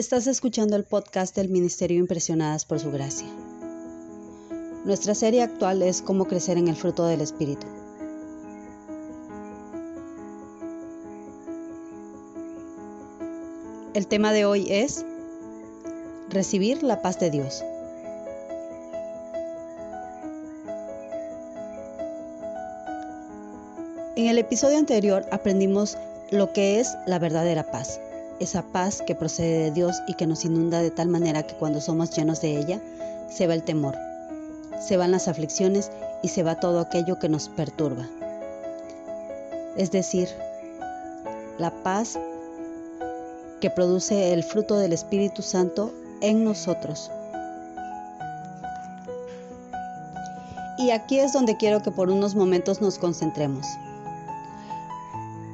Estás escuchando el podcast del Ministerio Impresionadas por Su Gracia. Nuestra serie actual es Cómo crecer en el fruto del Espíritu. El tema de hoy es Recibir la paz de Dios. En el episodio anterior aprendimos lo que es la verdadera paz esa paz que procede de Dios y que nos inunda de tal manera que cuando somos llenos de ella, se va el temor, se van las aflicciones y se va todo aquello que nos perturba. Es decir, la paz que produce el fruto del Espíritu Santo en nosotros. Y aquí es donde quiero que por unos momentos nos concentremos.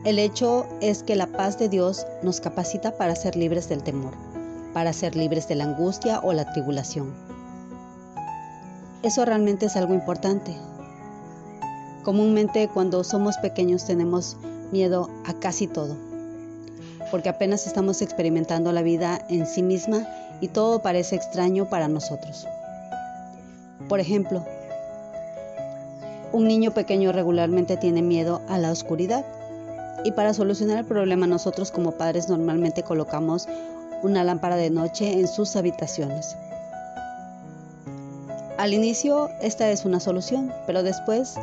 El hecho es que la paz de Dios nos capacita para ser libres del temor, para ser libres de la angustia o la tribulación. Eso realmente es algo importante. Comúnmente cuando somos pequeños tenemos miedo a casi todo, porque apenas estamos experimentando la vida en sí misma y todo parece extraño para nosotros. Por ejemplo, un niño pequeño regularmente tiene miedo a la oscuridad y para solucionar el problema nosotros como padres normalmente colocamos una lámpara de noche en sus habitaciones. Al inicio esta es una solución, pero después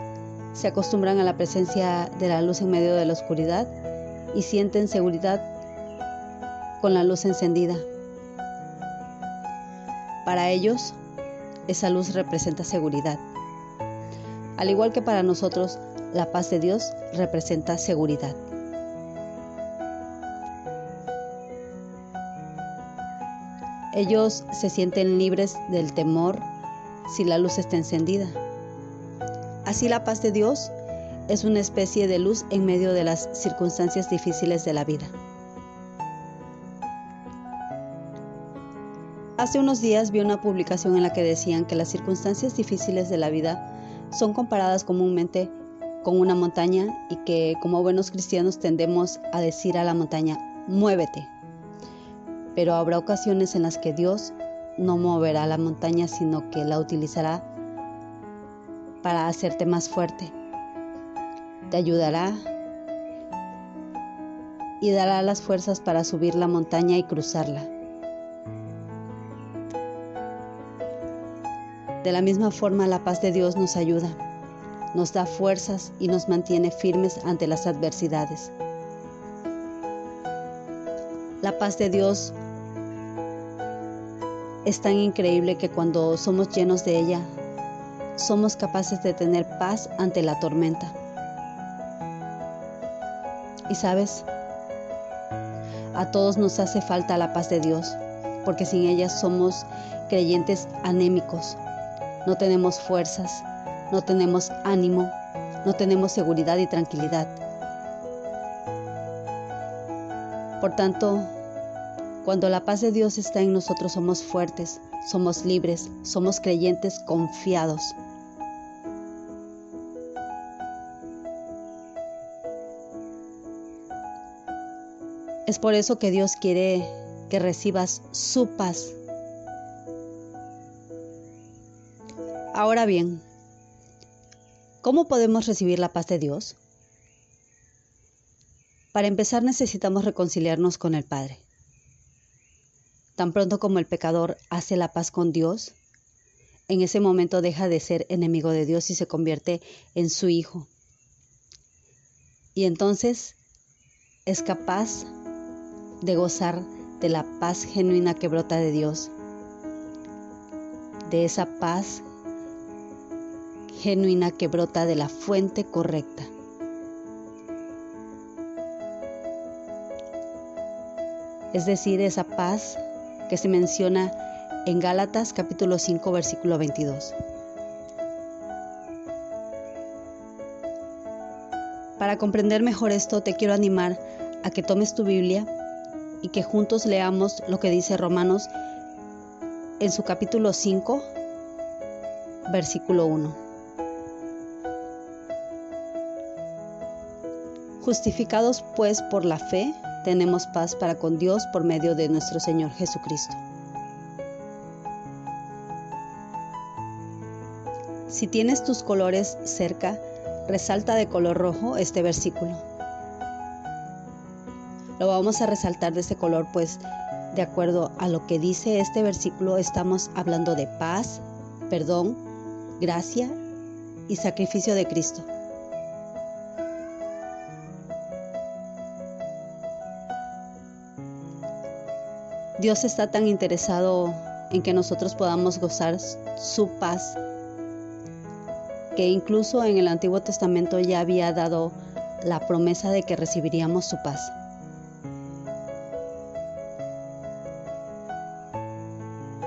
se acostumbran a la presencia de la luz en medio de la oscuridad y sienten seguridad con la luz encendida. Para ellos, esa luz representa seguridad. Al igual que para nosotros, la paz de Dios representa seguridad. Ellos se sienten libres del temor si la luz está encendida. Así la paz de Dios es una especie de luz en medio de las circunstancias difíciles de la vida. Hace unos días vi una publicación en la que decían que las circunstancias difíciles de la vida son comparadas comúnmente con una montaña y que como buenos cristianos tendemos a decir a la montaña, muévete. Pero habrá ocasiones en las que Dios no moverá la montaña, sino que la utilizará para hacerte más fuerte. Te ayudará y dará las fuerzas para subir la montaña y cruzarla. De la misma forma, la paz de Dios nos ayuda nos da fuerzas y nos mantiene firmes ante las adversidades. La paz de Dios es tan increíble que cuando somos llenos de ella, somos capaces de tener paz ante la tormenta. Y sabes, a todos nos hace falta la paz de Dios, porque sin ella somos creyentes anémicos, no tenemos fuerzas, no tenemos ánimo, no tenemos seguridad y tranquilidad. Por tanto, cuando la paz de Dios está en nosotros somos fuertes, somos libres, somos creyentes confiados. Es por eso que Dios quiere que recibas su paz. Ahora bien, ¿Cómo podemos recibir la paz de Dios? Para empezar necesitamos reconciliarnos con el Padre. Tan pronto como el pecador hace la paz con Dios, en ese momento deja de ser enemigo de Dios y se convierte en su hijo. Y entonces es capaz de gozar de la paz genuina que brota de Dios, de esa paz genuina que brota de la fuente correcta. Es decir, esa paz que se menciona en Gálatas capítulo 5 versículo 22. Para comprender mejor esto te quiero animar a que tomes tu Biblia y que juntos leamos lo que dice Romanos en su capítulo 5 versículo 1. Justificados pues por la fe, tenemos paz para con Dios por medio de nuestro Señor Jesucristo. Si tienes tus colores cerca, resalta de color rojo este versículo. Lo vamos a resaltar de ese color, pues de acuerdo a lo que dice este versículo, estamos hablando de paz, perdón, gracia y sacrificio de Cristo. Dios está tan interesado en que nosotros podamos gozar su paz que incluso en el Antiguo Testamento ya había dado la promesa de que recibiríamos su paz.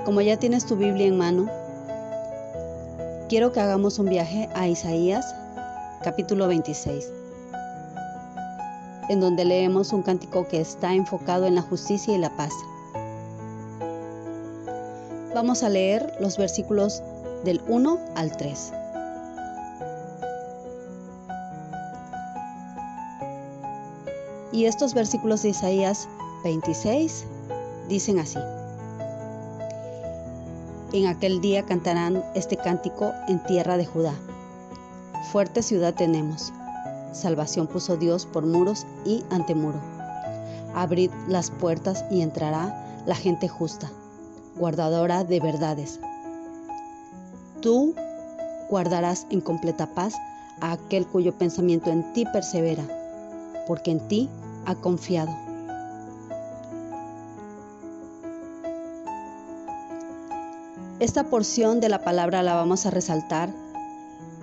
Como ya tienes tu Biblia en mano, quiero que hagamos un viaje a Isaías capítulo 26, en donde leemos un cántico que está enfocado en la justicia y la paz. Vamos a leer los versículos del 1 al 3. Y estos versículos de Isaías 26 dicen así. En aquel día cantarán este cántico en tierra de Judá. Fuerte ciudad tenemos. Salvación puso Dios por muros y antemuro. Abrid las puertas y entrará la gente justa, guardadora de verdades. Tú guardarás en completa paz a aquel cuyo pensamiento en ti persevera, porque en ti ha confiado. Esta porción de la palabra la vamos a resaltar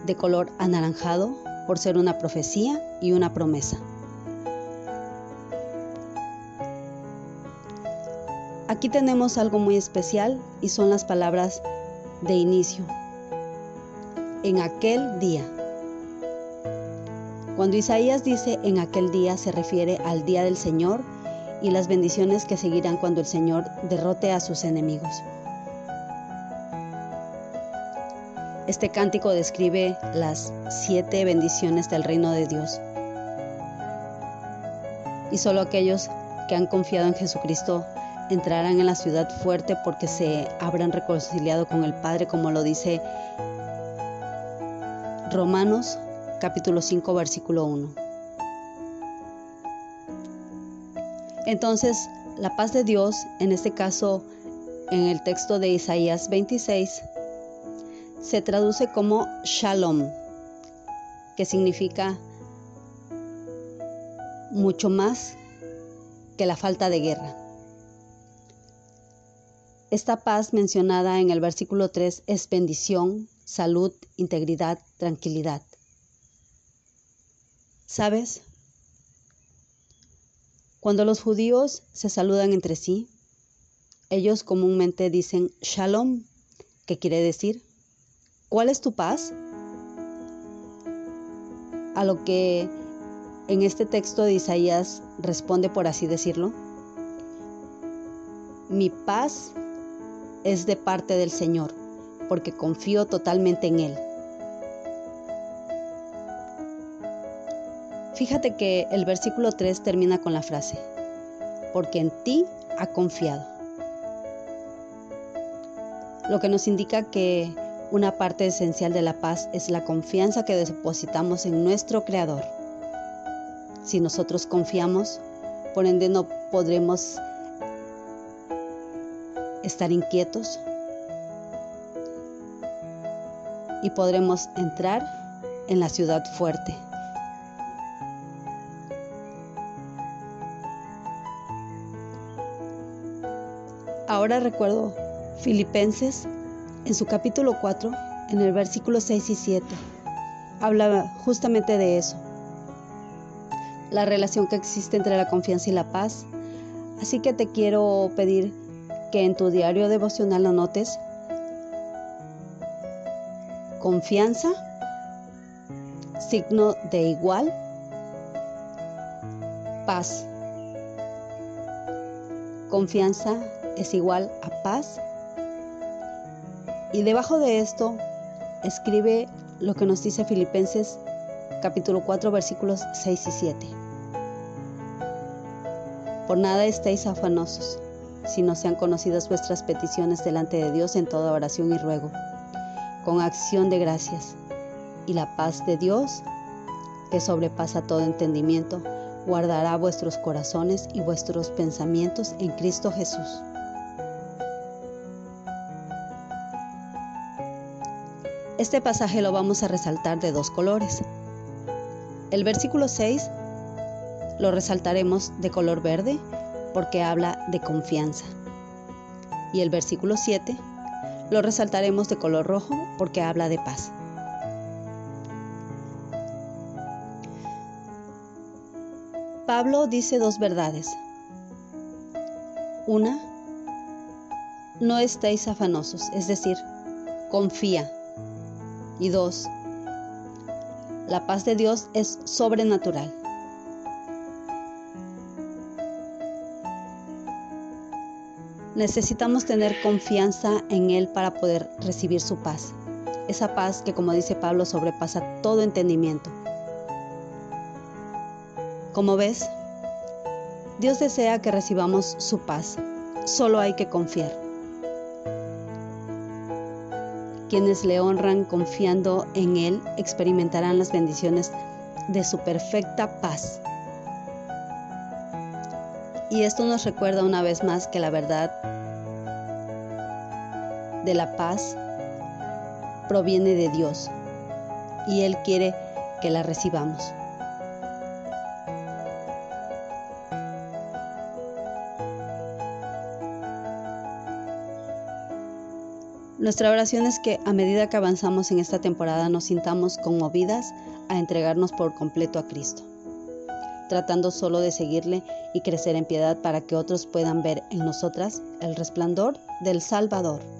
de color anaranjado por ser una profecía y una promesa. Aquí tenemos algo muy especial y son las palabras de inicio. En aquel día. Cuando Isaías dice en aquel día se refiere al día del Señor y las bendiciones que seguirán cuando el Señor derrote a sus enemigos. Este cántico describe las siete bendiciones del reino de Dios. Y solo aquellos que han confiado en Jesucristo entrarán en la ciudad fuerte porque se habrán reconciliado con el Padre, como lo dice Romanos capítulo 5, versículo 1. Entonces, la paz de Dios, en este caso en el texto de Isaías 26, se traduce como shalom, que significa mucho más que la falta de guerra. Esta paz mencionada en el versículo 3 es bendición, salud, integridad, tranquilidad. ¿Sabes? Cuando los judíos se saludan entre sí, ellos comúnmente dicen shalom, que quiere decir, ¿cuál es tu paz? A lo que en este texto de Isaías responde, por así decirlo, mi paz es de parte del Señor, porque confío totalmente en Él. Fíjate que el versículo 3 termina con la frase, porque en ti ha confiado. Lo que nos indica que una parte esencial de la paz es la confianza que depositamos en nuestro Creador. Si nosotros confiamos, por ende no podremos estar inquietos y podremos entrar en la ciudad fuerte. Ahora recuerdo Filipenses en su capítulo 4, en el versículo 6 y 7. Habla justamente de eso. La relación que existe entre la confianza y la paz. Así que te quiero pedir que en tu diario devocional anotes confianza, signo de igual, paz. Confianza es igual a paz. Y debajo de esto escribe lo que nos dice Filipenses capítulo 4 versículos 6 y 7. Por nada estéis afanosos, sino sean conocidas vuestras peticiones delante de Dios en toda oración y ruego, con acción de gracias. Y la paz de Dios, que sobrepasa todo entendimiento, guardará vuestros corazones y vuestros pensamientos en Cristo Jesús. Este pasaje lo vamos a resaltar de dos colores. El versículo 6 lo resaltaremos de color verde porque habla de confianza. Y el versículo 7 lo resaltaremos de color rojo porque habla de paz. Pablo dice dos verdades. Una, no estéis afanosos, es decir, confía. Y dos, la paz de Dios es sobrenatural. Necesitamos tener confianza en Él para poder recibir su paz. Esa paz que, como dice Pablo, sobrepasa todo entendimiento. Como ves, Dios desea que recibamos su paz. Solo hay que confiar. Quienes le honran confiando en Él experimentarán las bendiciones de su perfecta paz. Y esto nos recuerda una vez más que la verdad de la paz proviene de Dios y Él quiere que la recibamos. Nuestra oración es que a medida que avanzamos en esta temporada nos sintamos conmovidas a entregarnos por completo a Cristo tratando solo de seguirle y crecer en piedad para que otros puedan ver en nosotras el resplandor del Salvador.